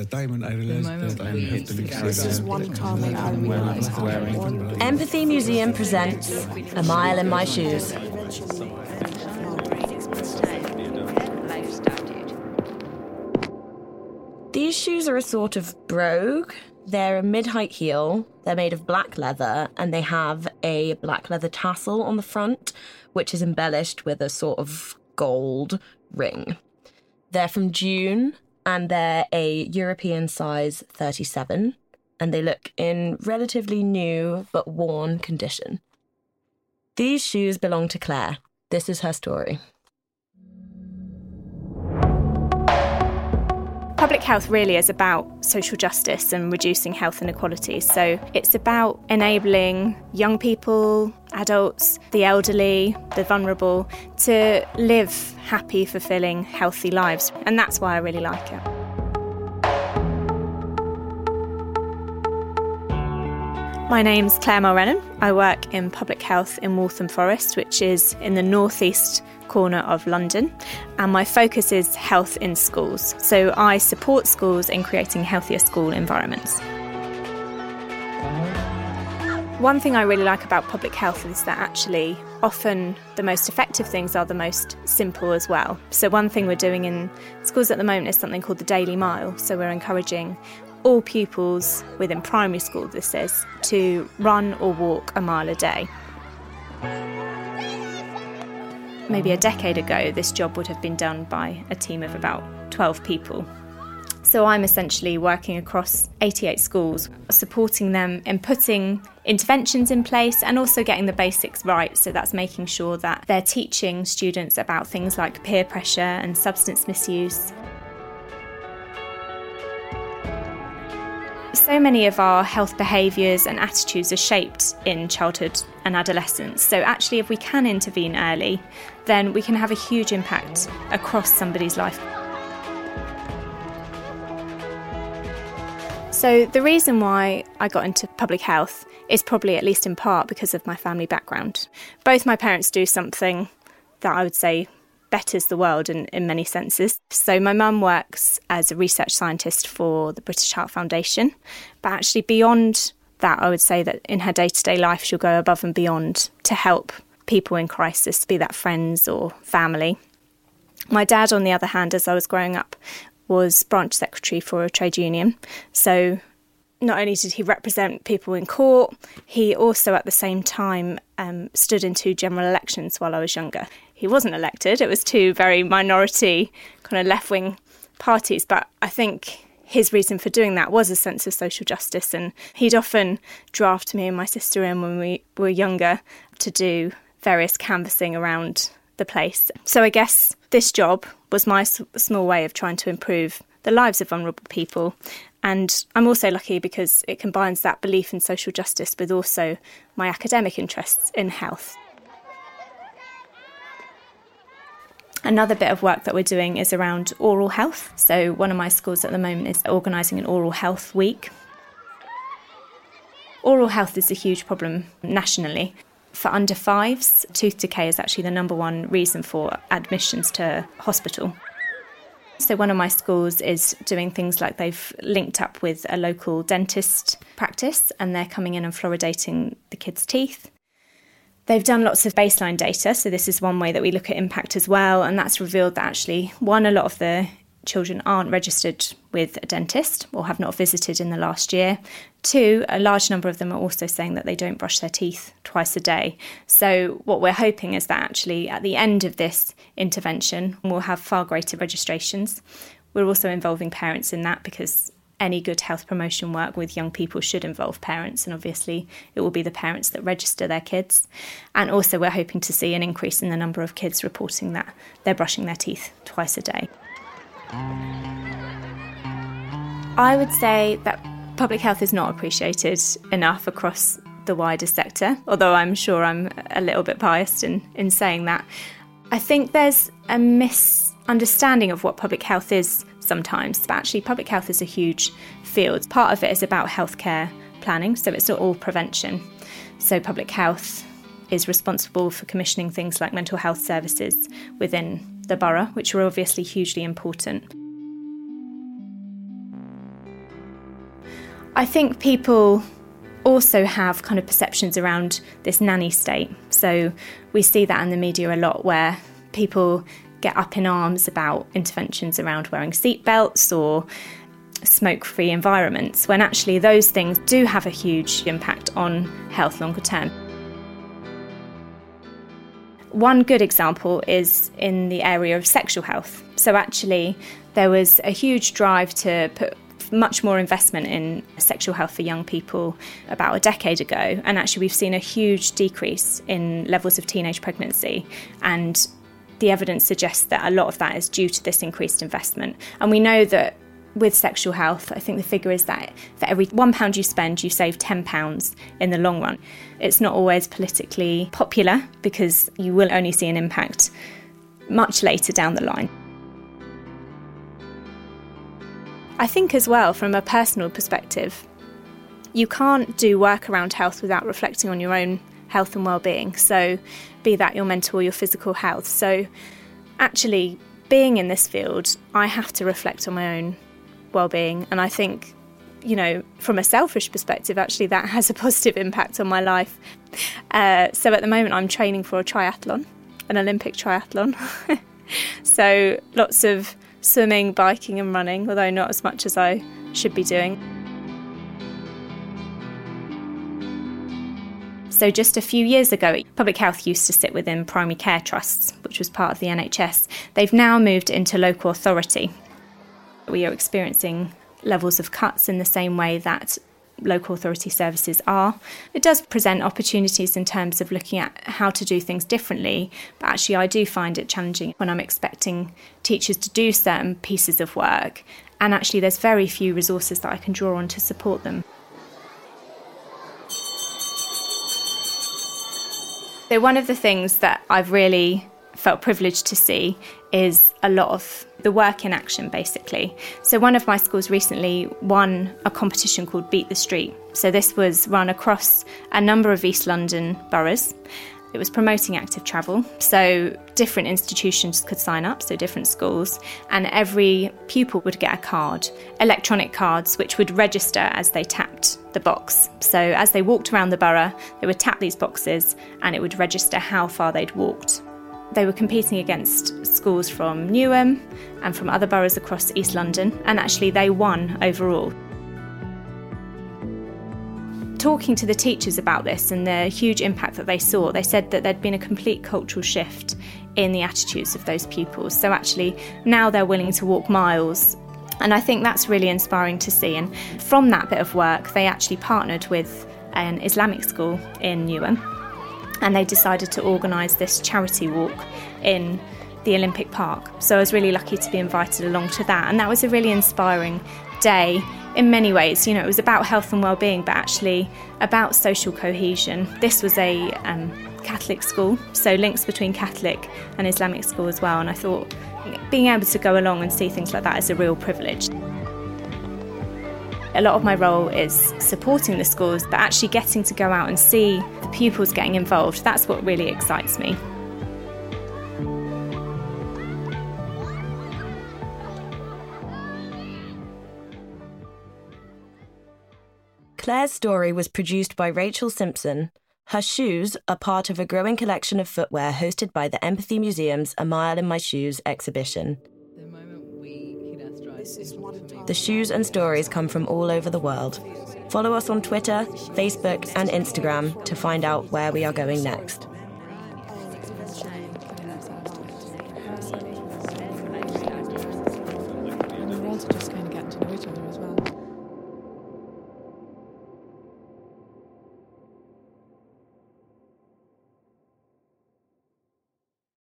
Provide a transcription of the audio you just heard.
the time when I realized that I have to leave This is one time I realized I want Empathy Museum presents A Mile in My Shoes. These shoes are a sort of brogue. They're a mid height heel, they're made of black leather, and they have a black leather tassel on the front, which is embellished with a sort of gold ring. They're from June and they're a European size 37, and they look in relatively new but worn condition. These shoes belong to Claire. This is her story. Public health really is about social justice and reducing health inequalities. So it's about enabling young people, adults, the elderly, the vulnerable to live happy, fulfilling, healthy lives. And that's why I really like it. My name's Claire Mulrennan. I work in public health in Waltham Forest, which is in the northeast corner of London, and my focus is health in schools. So I support schools in creating healthier school environments. One thing I really like about public health is that actually often the most effective things are the most simple as well. So, one thing we're doing in schools at the moment is something called the Daily Mile. So, we're encouraging all pupils within primary school, this is, to run or walk a mile a day. Maybe a decade ago, this job would have been done by a team of about 12 people. So I'm essentially working across 88 schools, supporting them in putting interventions in place and also getting the basics right. So that's making sure that they're teaching students about things like peer pressure and substance misuse, So many of our health behaviours and attitudes are shaped in childhood and adolescence. So, actually, if we can intervene early, then we can have a huge impact across somebody's life. So, the reason why I got into public health is probably, at least in part, because of my family background. Both my parents do something that I would say betters the world in, in many senses. So, my mum works as a research scientist for the British Heart Foundation, but actually, beyond that, I would say that in her day to day life, she'll go above and beyond to help people in crisis, be that friends or family. My dad, on the other hand, as I was growing up, was branch secretary for a trade union. So, not only did he represent people in court, he also at the same time um, stood in two general elections while I was younger he wasn't elected. It was two very minority kind of left wing parties. But I think his reason for doing that was a sense of social justice. And he'd often draft me and my sister in when we were younger to do various canvassing around the place. So I guess this job was my small way of trying to improve the lives of vulnerable people. And I'm also lucky because it combines that belief in social justice with also my academic interests in health. Another bit of work that we're doing is around oral health. So, one of my schools at the moment is organising an oral health week. Oral health is a huge problem nationally. For under fives, tooth decay is actually the number one reason for admissions to hospital. So, one of my schools is doing things like they've linked up with a local dentist practice and they're coming in and fluoridating the kids' teeth. They've done lots of baseline data, so this is one way that we look at impact as well, and that's revealed that actually, one, a lot of the children aren't registered with a dentist or have not visited in the last year. Two, a large number of them are also saying that they don't brush their teeth twice a day. So, what we're hoping is that actually at the end of this intervention, we'll have far greater registrations. We're also involving parents in that because any good health promotion work with young people should involve parents, and obviously it will be the parents that register their kids. And also, we're hoping to see an increase in the number of kids reporting that they're brushing their teeth twice a day. I would say that public health is not appreciated enough across the wider sector, although I'm sure I'm a little bit biased in, in saying that. I think there's a misunderstanding of what public health is sometimes. But actually, public health is a huge field. Part of it is about healthcare planning, so it's not all prevention. So, public health is responsible for commissioning things like mental health services within the borough, which are obviously hugely important. I think people also have kind of perceptions around this nanny state. So we see that in the media a lot where people get up in arms about interventions around wearing seatbelts or smoke free environments, when actually those things do have a huge impact on health longer term. One good example is in the area of sexual health. So, actually, there was a huge drive to put much more investment in sexual health for young people about a decade ago. And actually, we've seen a huge decrease in levels of teenage pregnancy. And the evidence suggests that a lot of that is due to this increased investment. And we know that with sexual health, I think the figure is that for every one pound you spend, you save ten pounds in the long run. It's not always politically popular because you will only see an impact much later down the line. I think, as well, from a personal perspective, you can't do work around health without reflecting on your own health and well-being. So, be that your mental or your physical health. So, actually, being in this field, I have to reflect on my own well-being, and I think, you know, from a selfish perspective, actually, that has a positive impact on my life. Uh, so, at the moment, I'm training for a triathlon, an Olympic triathlon. so, lots of swimming, biking, and running, although not as much as I should be doing. So, just a few years ago, public health used to sit within primary care trusts, which was part of the NHS. They've now moved into local authority. We are experiencing levels of cuts in the same way that local authority services are. It does present opportunities in terms of looking at how to do things differently, but actually, I do find it challenging when I'm expecting teachers to do certain pieces of work, and actually, there's very few resources that I can draw on to support them. So, one of the things that I've really felt privileged to see is a lot of the work in action, basically. So, one of my schools recently won a competition called Beat the Street. So, this was run across a number of East London boroughs. It was promoting active travel, so different institutions could sign up, so different schools, and every pupil would get a card, electronic cards, which would register as they tapped the box. So as they walked around the borough, they would tap these boxes and it would register how far they'd walked. They were competing against schools from Newham and from other boroughs across East London, and actually they won overall. Talking to the teachers about this and the huge impact that they saw, they said that there'd been a complete cultural shift in the attitudes of those pupils. So actually, now they're willing to walk miles and I think that's really inspiring to see. And from that bit of work, they actually partnered with an Islamic school in Newham and they decided to organise this charity walk in the Olympic Park. So I was really lucky to be invited along to that, and that was a really inspiring day in many ways. You know, it was about health and well-being, but actually about social cohesion. This was a um, Catholic school, so links between Catholic and Islamic school as well. And I thought being able to go along and see things like that is a real privilege. A lot of my role is supporting the schools, but actually getting to go out and see the pupils getting involved, that's what really excites me. Claire's story was produced by Rachel Simpson. Her shoes are part of a growing collection of footwear hosted by the Empathy Museum's A Mile in My Shoes exhibition. The shoes and stories come from all over the world. Follow us on Twitter, Facebook, and Instagram to find out where we are going next.